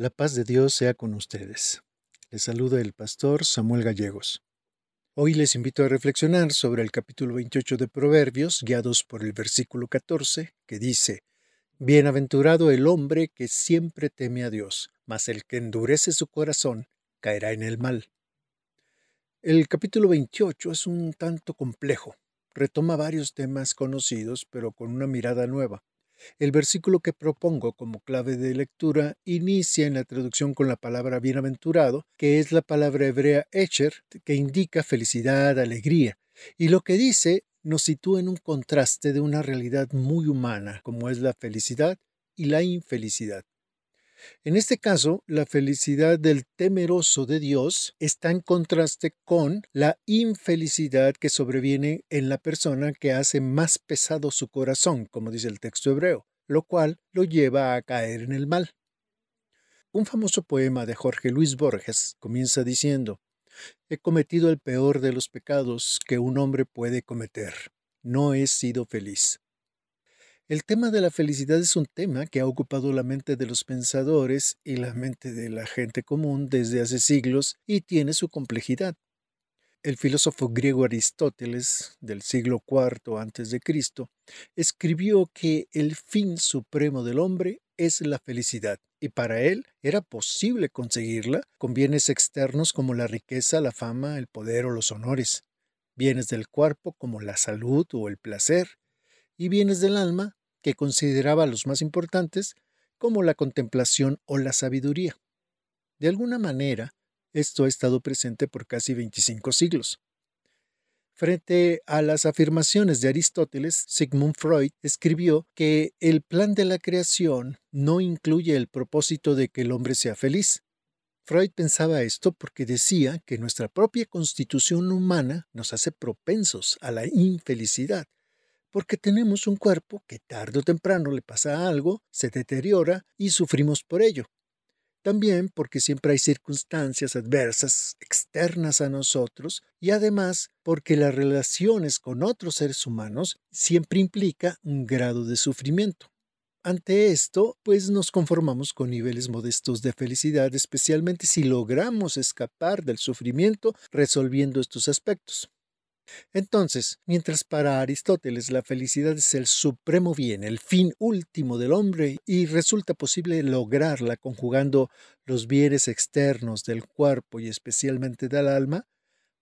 La paz de Dios sea con ustedes. Les saluda el pastor Samuel Gallegos. Hoy les invito a reflexionar sobre el capítulo 28 de Proverbios, guiados por el versículo 14, que dice, Bienaventurado el hombre que siempre teme a Dios, mas el que endurece su corazón caerá en el mal. El capítulo 28 es un tanto complejo. Retoma varios temas conocidos, pero con una mirada nueva. El versículo que propongo como clave de lectura inicia en la traducción con la palabra bienaventurado, que es la palabra hebrea echer, que indica felicidad, alegría, y lo que dice nos sitúa en un contraste de una realidad muy humana, como es la felicidad y la infelicidad. En este caso, la felicidad del temeroso de Dios está en contraste con la infelicidad que sobreviene en la persona que hace más pesado su corazón, como dice el texto hebreo, lo cual lo lleva a caer en el mal. Un famoso poema de Jorge Luis Borges comienza diciendo, He cometido el peor de los pecados que un hombre puede cometer. No he sido feliz. El tema de la felicidad es un tema que ha ocupado la mente de los pensadores y la mente de la gente común desde hace siglos y tiene su complejidad. El filósofo griego Aristóteles, del siglo IV a.C., escribió que el fin supremo del hombre es la felicidad, y para él era posible conseguirla con bienes externos como la riqueza, la fama, el poder o los honores, bienes del cuerpo como la salud o el placer, y bienes del alma que consideraba los más importantes como la contemplación o la sabiduría. De alguna manera, esto ha estado presente por casi 25 siglos. Frente a las afirmaciones de Aristóteles, Sigmund Freud escribió que el plan de la creación no incluye el propósito de que el hombre sea feliz. Freud pensaba esto porque decía que nuestra propia constitución humana nos hace propensos a la infelicidad porque tenemos un cuerpo que tarde o temprano le pasa algo, se deteriora y sufrimos por ello. También porque siempre hay circunstancias adversas externas a nosotros y además porque las relaciones con otros seres humanos siempre implica un grado de sufrimiento. Ante esto, pues nos conformamos con niveles modestos de felicidad, especialmente si logramos escapar del sufrimiento resolviendo estos aspectos. Entonces, mientras para Aristóteles la felicidad es el supremo bien, el fin último del hombre, y resulta posible lograrla conjugando los bienes externos del cuerpo y especialmente del alma,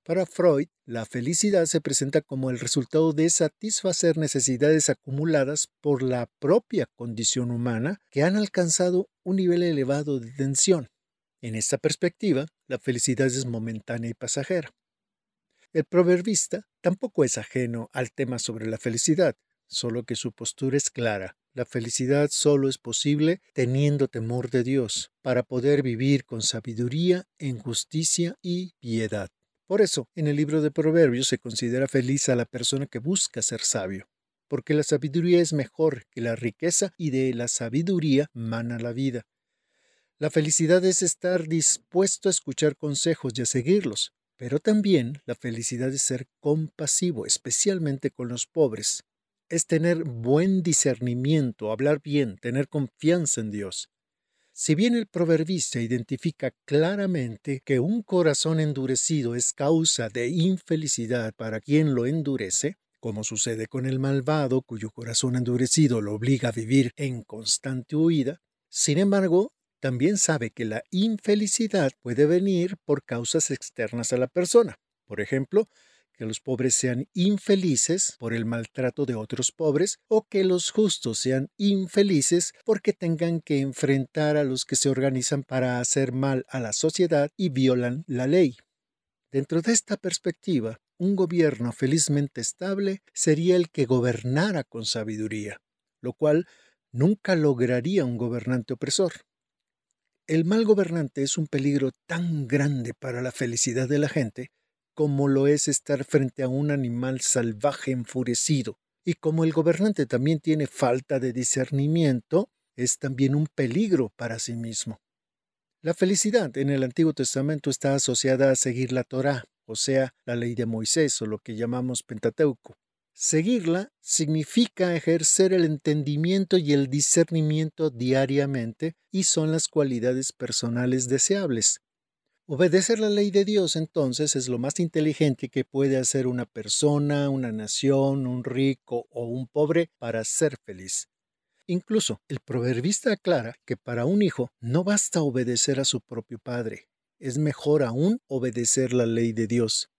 para Freud, la felicidad se presenta como el resultado de satisfacer necesidades acumuladas por la propia condición humana que han alcanzado un nivel elevado de tensión. En esta perspectiva, la felicidad es momentánea y pasajera. El proverbista tampoco es ajeno al tema sobre la felicidad, solo que su postura es clara. La felicidad solo es posible teniendo temor de Dios, para poder vivir con sabiduría, en justicia y piedad. Por eso, en el libro de Proverbios se considera feliz a la persona que busca ser sabio, porque la sabiduría es mejor que la riqueza y de la sabiduría mana la vida. La felicidad es estar dispuesto a escuchar consejos y a seguirlos, pero también la felicidad es ser compasivo, especialmente con los pobres. Es tener buen discernimiento, hablar bien, tener confianza en Dios. Si bien el proverbista identifica claramente que un corazón endurecido es causa de infelicidad para quien lo endurece, como sucede con el malvado cuyo corazón endurecido lo obliga a vivir en constante huida, sin embargo, también sabe que la infelicidad puede venir por causas externas a la persona. Por ejemplo, que los pobres sean infelices por el maltrato de otros pobres o que los justos sean infelices porque tengan que enfrentar a los que se organizan para hacer mal a la sociedad y violan la ley. Dentro de esta perspectiva, un gobierno felizmente estable sería el que gobernara con sabiduría, lo cual nunca lograría un gobernante opresor. El mal gobernante es un peligro tan grande para la felicidad de la gente como lo es estar frente a un animal salvaje enfurecido. Y como el gobernante también tiene falta de discernimiento, es también un peligro para sí mismo. La felicidad en el Antiguo Testamento está asociada a seguir la Torá, o sea, la ley de Moisés o lo que llamamos Pentateuco. Seguirla significa ejercer el entendimiento y el discernimiento diariamente y son las cualidades personales deseables. Obedecer la ley de Dios entonces es lo más inteligente que puede hacer una persona, una nación, un rico o un pobre para ser feliz. Incluso el proverbista aclara que para un hijo no basta obedecer a su propio padre, es mejor aún obedecer la ley de Dios.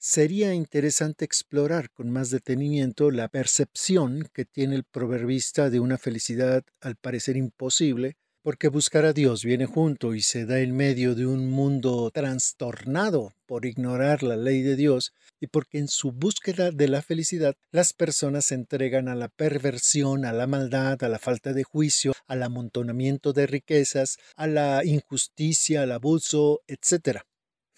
Sería interesante explorar con más detenimiento la percepción que tiene el proverbista de una felicidad al parecer imposible, porque buscar a Dios viene junto y se da en medio de un mundo trastornado por ignorar la ley de Dios y porque en su búsqueda de la felicidad las personas se entregan a la perversión, a la maldad, a la falta de juicio, al amontonamiento de riquezas, a la injusticia, al abuso, etc.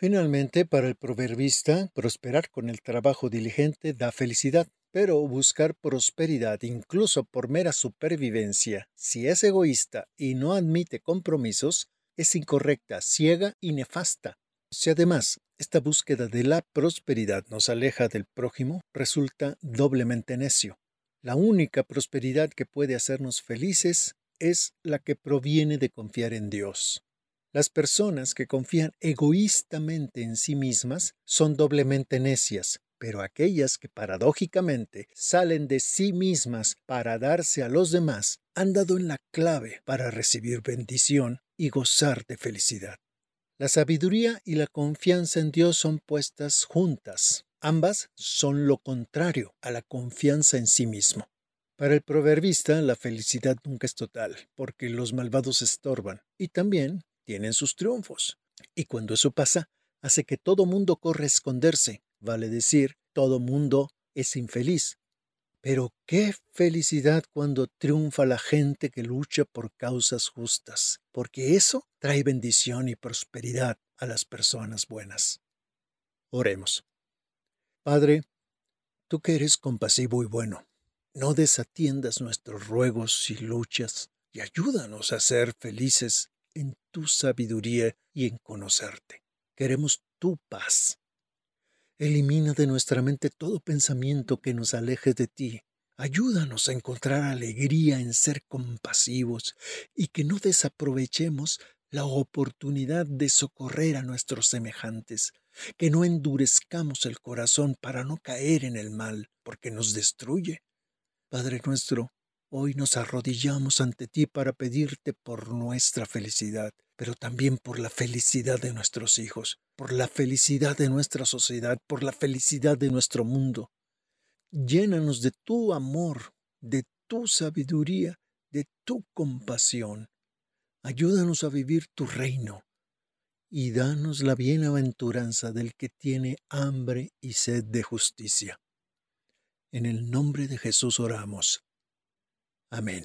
Finalmente, para el proverbista, prosperar con el trabajo diligente da felicidad, pero buscar prosperidad incluso por mera supervivencia, si es egoísta y no admite compromisos, es incorrecta, ciega y nefasta. Si además esta búsqueda de la prosperidad nos aleja del prójimo, resulta doblemente necio. La única prosperidad que puede hacernos felices es la que proviene de confiar en Dios. Las personas que confían egoístamente en sí mismas son doblemente necias, pero aquellas que paradójicamente salen de sí mismas para darse a los demás han dado en la clave para recibir bendición y gozar de felicidad. La sabiduría y la confianza en Dios son puestas juntas. Ambas son lo contrario a la confianza en sí mismo. Para el proverbista, la felicidad nunca es total, porque los malvados estorban, y también tienen sus triunfos. Y cuando eso pasa, hace que todo mundo corra a esconderse, vale decir, todo mundo es infeliz. Pero qué felicidad cuando triunfa la gente que lucha por causas justas, porque eso trae bendición y prosperidad a las personas buenas. Oremos. Padre, tú que eres compasivo y bueno, no desatiendas nuestros ruegos y luchas y ayúdanos a ser felices tu sabiduría y en conocerte. Queremos tu paz. Elimina de nuestra mente todo pensamiento que nos aleje de ti. Ayúdanos a encontrar alegría en ser compasivos y que no desaprovechemos la oportunidad de socorrer a nuestros semejantes, que no endurezcamos el corazón para no caer en el mal, porque nos destruye. Padre nuestro, Hoy nos arrodillamos ante ti para pedirte por nuestra felicidad, pero también por la felicidad de nuestros hijos, por la felicidad de nuestra sociedad, por la felicidad de nuestro mundo. Llénanos de tu amor, de tu sabiduría, de tu compasión. Ayúdanos a vivir tu reino y danos la bienaventuranza del que tiene hambre y sed de justicia. En el nombre de Jesús oramos. Amém.